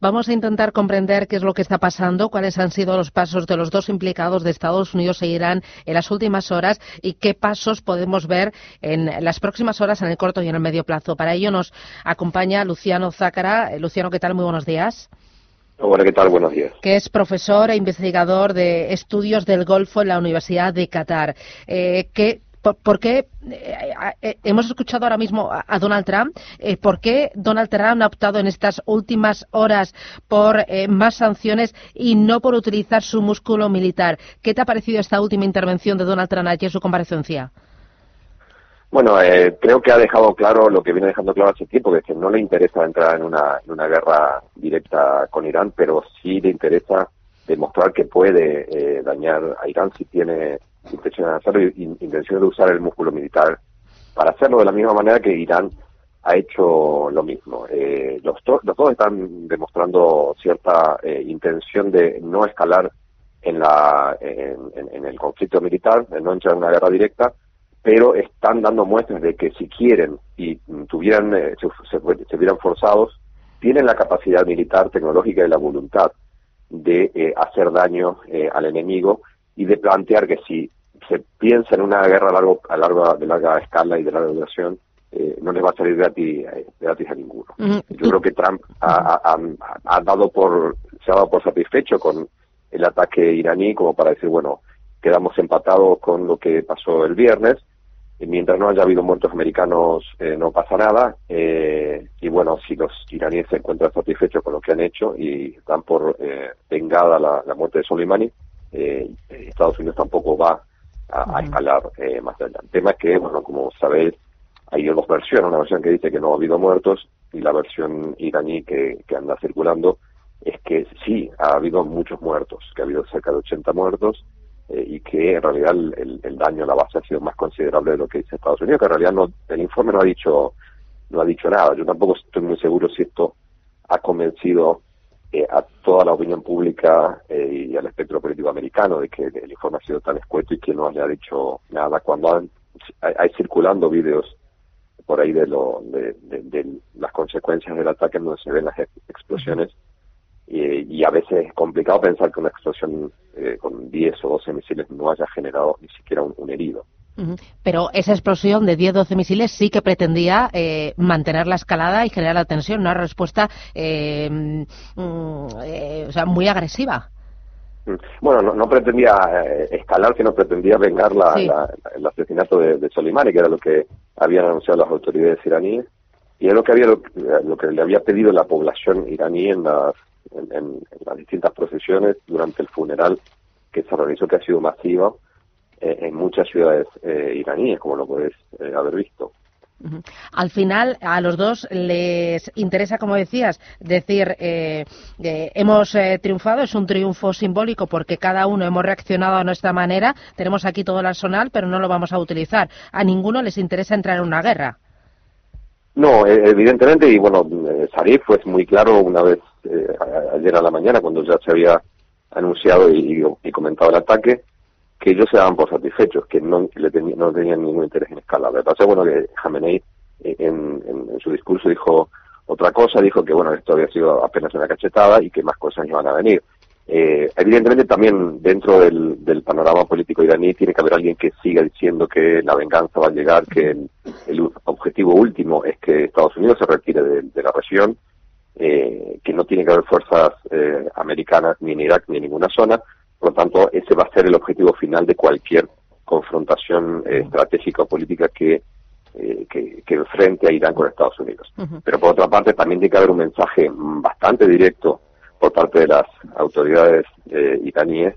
Vamos a intentar comprender qué es lo que está pasando, cuáles han sido los pasos de los dos implicados de Estados Unidos e Irán en las últimas horas y qué pasos podemos ver en las próximas horas en el corto y en el medio plazo. Para ello nos acompaña Luciano Zácara. Eh, Luciano, ¿qué tal? Muy buenos días. Hola, ¿qué tal? Buenos días. Que es profesor e investigador de estudios del Golfo en la Universidad de Qatar. Eh, ¿qué, ¿Por, qué eh, eh, hemos escuchado ahora mismo a, Donald Trump? Eh, ¿Por qué Donald Trump ha optado en estas últimas horas por más sanciones y no por utilizar su músculo militar? ¿Qué te ha parecido esta última intervención de Donald Trump en su comparecencia? Bueno, creo que ha dejado claro lo que viene dejando claro hace tiempo, que es que no le interesa entrar en una, en una guerra directa con Irán, pero sí le interesa demostrar que puede dañar a Irán si tiene intención de hacerlo y de usar el músculo militar para hacerlo de la misma manera que Irán ha hecho lo mismo. Eh, los, los, dos están demostrando cierta eh, intención de no escalar en, la, en, el conflicto militar, de no entrar en una guerra directa, pero están dando muestras de que si quieren y tuvieran, eh, se, se, vieran forzados, tienen la capacidad militar, tecnológica y la voluntad de hacer daño al enemigo y de plantear que si se piensa en una guerra a largo, a largo, de larga escala y de larga duración, eh, no les va a salir gratis, eh, gratis a ninguno. Yo creo que Trump ha, ha, dado por, se ha dado por satisfecho con el ataque iraní como para decir, bueno, quedamos empatados con lo que pasó el viernes, y mientras no haya habido muertos americanos eh, no pasa nada, y bueno, si los iraníes se encuentran satisfechos con lo que han hecho y dan por vengada la, la muerte de Soleimani, Estados Unidos tampoco va a, escalar eh, más allá. El tema es que, bueno, como sabéis, hay dos versiones, una versión que dice que no ha habido muertos y la versión iraní que, que anda circulando es que sí, ha habido muchos muertos, que ha habido cerca de 80 muertos eh, y que en realidad el, el, daño a la base ha sido más considerable de lo que dice Estados Unidos, que en realidad no, el informe no ha dicho no ha dicho nada. Yo tampoco estoy muy seguro si esto ha convencido eh, a toda la opinión pública eh, y al espectro político americano de que el informe ha sido tan escueto y que no haya dicho nada cuando hay, circulando vídeos por ahí de, lo, de, las consecuencias del ataque donde se ven las explosiones y, a veces es complicado pensar que una explosión eh, con 10 o 12 misiles no haya generado ni siquiera un herido. Pero esa explosión de 10-12 misiles sí que pretendía eh, mantener la escalada y generar la tensión, una respuesta eh, mm, eh, o sea, muy agresiva. Mm. Bueno, no, pretendía escalar, sino pretendía vengar la, el asesinato de, de, Soleimani, que era lo que habían anunciado las autoridades iraníes, y es lo que había lo, que le había pedido la población iraní en las, en las distintas procesiones durante el funeral que se realizó, que ha sido masivo eh, en muchas ciudades eh, iraníes, como lo puedes eh, haber visto. Al final, a los dos les interesa, como decías, decir, hemos triunfado, es un triunfo simbólico porque cada uno hemos reaccionado a nuestra manera, tenemos aquí todo el arsenal, pero no lo vamos a utilizar. A ninguno les interesa entrar en una guerra. No, evidentemente, y bueno, Sarif fue muy claro una vez ayer a la mañana, cuando ya se había anunciado y comentado el ataque, que ellos se daban por satisfechos, que no, le no tenían ningún interés en escalar. Lo que bueno, que Jamenei eh, en, su discurso dijo otra cosa, dijo que bueno, esto había sido apenas una cachetada y que más cosas iban a venir. Eh, evidentemente también dentro del, panorama político iraní tiene que haber alguien que siga diciendo que la venganza va a llegar, que el, objetivo último es que Estados Unidos se retire de, la región, eh, que no tiene que haber fuerzas eh, americanas ni en Irak ni en ninguna zona, por lo tanto, ese va a ser el objetivo final de cualquier confrontación eh, estratégica o política que, eh, que, que, enfrente a Irán con Estados Unidos. Pero por otra parte, también tiene que haber un mensaje bastante directo por parte de las autoridades eh, iraníes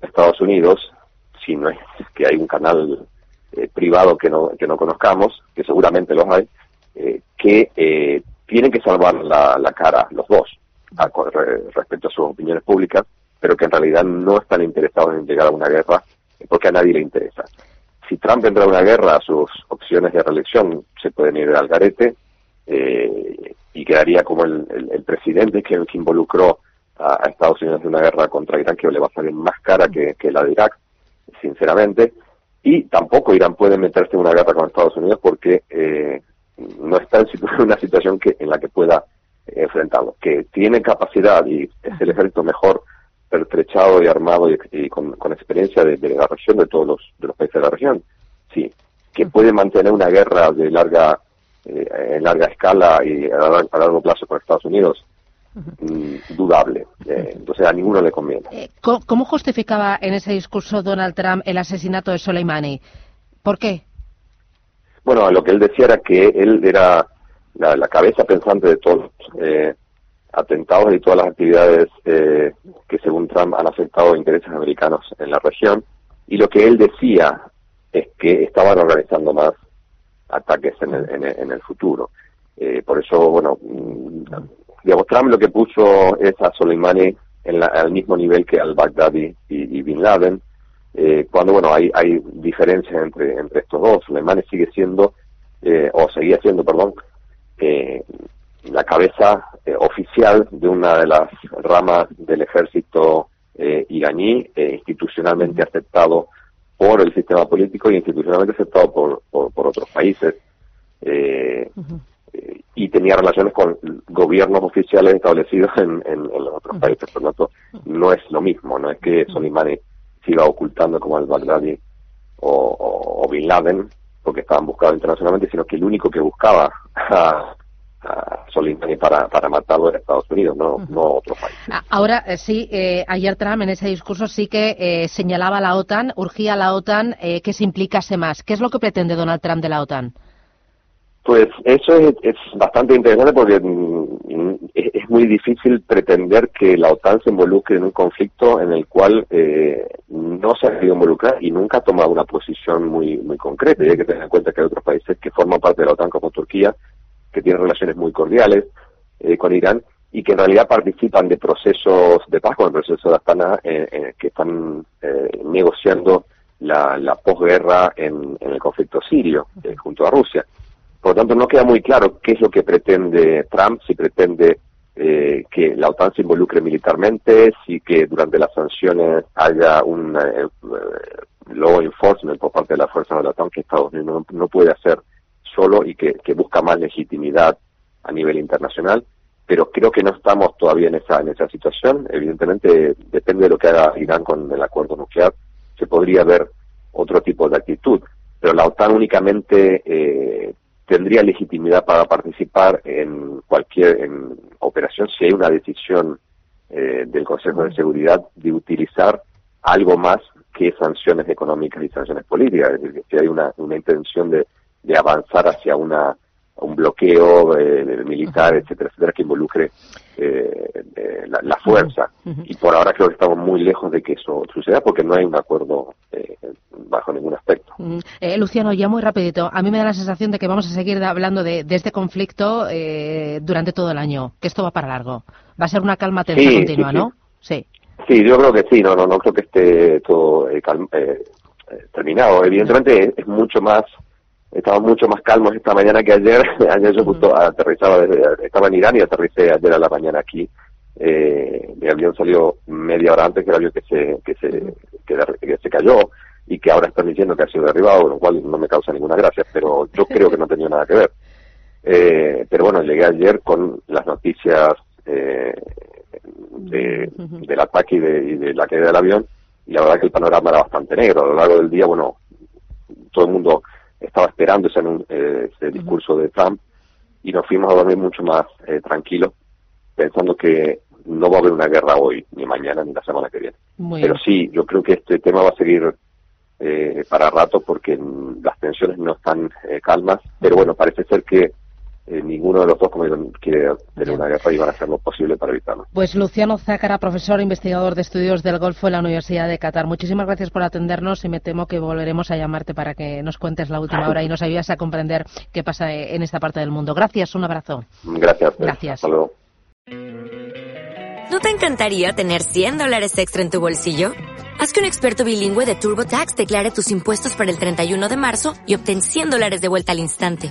Estados Unidos, si no es que hay un canal eh, privado que no, que no conozcamos, que seguramente los hay, que tienen que salvar la, la cara los dos respecto a sus opiniones públicas, pero que en realidad no están interesados en llegar a una guerra porque a nadie le interesa. Si Trump entra a una guerra, sus opciones de reelección se pueden ir al garete eh, y quedaría como el, presidente que, involucró a, Estados Unidos en una guerra contra Irán que le va a salir más cara que, la de Irak, sinceramente. Y tampoco Irán puede meterse en una guerra con Estados Unidos porque eh, no está en una situación que, en la que pueda enfrentarlo. Que tiene capacidad y es el ejército mejor pertrechado y armado y, con, experiencia de, la región, de todos los, de los países de la región. Sí, que puede mantener una guerra de larga eh, en larga escala y a, largo plazo con Estados Unidos, mm, dudable. Eh, entonces a ninguno le conviene. Eh, ¿Cómo justificaba en ese discurso Donald Trump el asesinato de Soleimani? ¿Por qué? Bueno, lo que él decía era que él era la, cabeza pensante de todos los atentados y todas las actividades que según Trump han afectado intereses americanos en la región. Y lo que él decía es que estaban organizando más ataques en el, en el, futuro. Eh, por eso, bueno, mm, digamos, Trump lo que puso es a Soleimani en al mismo nivel que al Baghdadi y, Bin Laden, eh, cuando, bueno, hay, hay diferencias entre, entre estos dos. Soleimani sigue siendo, eh, o seguía siendo, perdón, la cabeza oficial de una de las ramas del ejército iraní, institucionalmente aceptado por el sistema político y institucionalmente aceptado por, por, otros países. Eh, eh, y tenía relaciones con gobiernos oficiales establecidos en, en, los otros países. Por lo tanto, no es lo mismo. No es que Soleimani siga ocultando como el Baghdadi o, o, Bin Laden, porque estaban buscados internacionalmente, sino que el único que buscaba a Soleimani para, para matarlo en Estados Unidos, no, no otros países. Ahora eh, sí, eh, ayer Trump en ese discurso sí que eh, señalaba a la OTAN, urgía a la OTAN que se implicase más. ¿Qué es lo que pretende Donald Trump de la OTAN? Pues eso es, es bastante interesante porque mm, es, muy difícil pretender que la OTAN se involucre en un conflicto en el cual no se ha querido involucrar y nunca ha tomado una posición muy muy concreta. Y hay que tener en cuenta que hay otros países que forman parte de la OTAN como Turquía que tienen relaciones muy cordiales eh, con Irán y que en realidad participan de procesos de paz, como el proceso de Astana, eh, eh, que están negociando la, la posguerra en, el conflicto sirio junto a Rusia. Por lo tanto, no queda muy claro qué es lo que pretende Trump, si pretende que la OTAN se involucre militarmente, si que durante las sanciones haya un law enforcement por parte de las fuerzas de la OTAN que Estados Unidos no puede hacer solo y que, busca más legitimidad a nivel internacional, pero creo que no estamos todavía en esa, en esa situación. Evidentemente, depende de lo que haga Irán con el acuerdo nuclear, se podría ver otro tipo de actitud, pero la OTAN únicamente eh, tendría legitimidad para participar en cualquier en operación si hay una decisión eh, del Consejo de Seguridad de utilizar algo más que sanciones económicas y sanciones políticas, es decir, si hay una, una intención de de avanzar hacia una un bloqueo eh, militar, etcétera, etcétera, que involucre eh, eh, la, fuerza. Y por ahora creo que estamos muy lejos de que eso suceda porque no hay un acuerdo bajo ningún aspecto. Luciano, ya muy rapidito, a mí me da la sensación de que vamos a seguir hablando de, este conflicto durante todo el año, que esto va para largo. Va a ser una calma tensa continua, ¿no? Sí. Sí, yo creo que sí, no, no, no creo que esté todo terminado. Evidentemente es mucho más estaba mucho más calmos esta mañana que ayer. ayer yo justo aterrizaba, estaba en Irán y aterricé ayer a la mañana aquí. Eh, mi avión salió media hora antes que el avión que se, que se, que, se cayó y que ahora están diciendo que ha sido derribado, lo cual no me causa ninguna gracia, pero yo creo que no tenía nada que ver. Eh, pero bueno, llegué ayer con las noticias eh, de, del ataque y de, y de la caída del avión y la verdad que el panorama era bastante negro. A lo largo del día, bueno, todo el mundo estaba esperando ese, eh, ese discurso de Trump y nos fuimos a dormir mucho más eh, tranquilos, pensando que no va a haber una guerra hoy, ni mañana, ni la semana que viene. Pero sí, yo creo que este tema va a seguir eh, para rato porque las tensiones no están calmas, pero bueno, parece ser que eh, ninguno de los dos como quiere tener una guerra y van a hacer lo posible para evitarlo. Pues Luciano Zácara, profesor e investigador de estudios del Golfo en la Universidad de Qatar. Muchísimas gracias por atendernos y me temo que volveremos a llamarte para que nos cuentes la última hora y nos ayudes a comprender qué pasa en esta parte del mundo. Gracias, un abrazo. Gracias. Gracias. Hasta luego. ¿No te encantaría tener 100 dólares extra en tu bolsillo? Haz que un experto bilingüe de TurboTax declare tus impuestos para el 31 de marzo y obtén 100 dólares de vuelta al instante.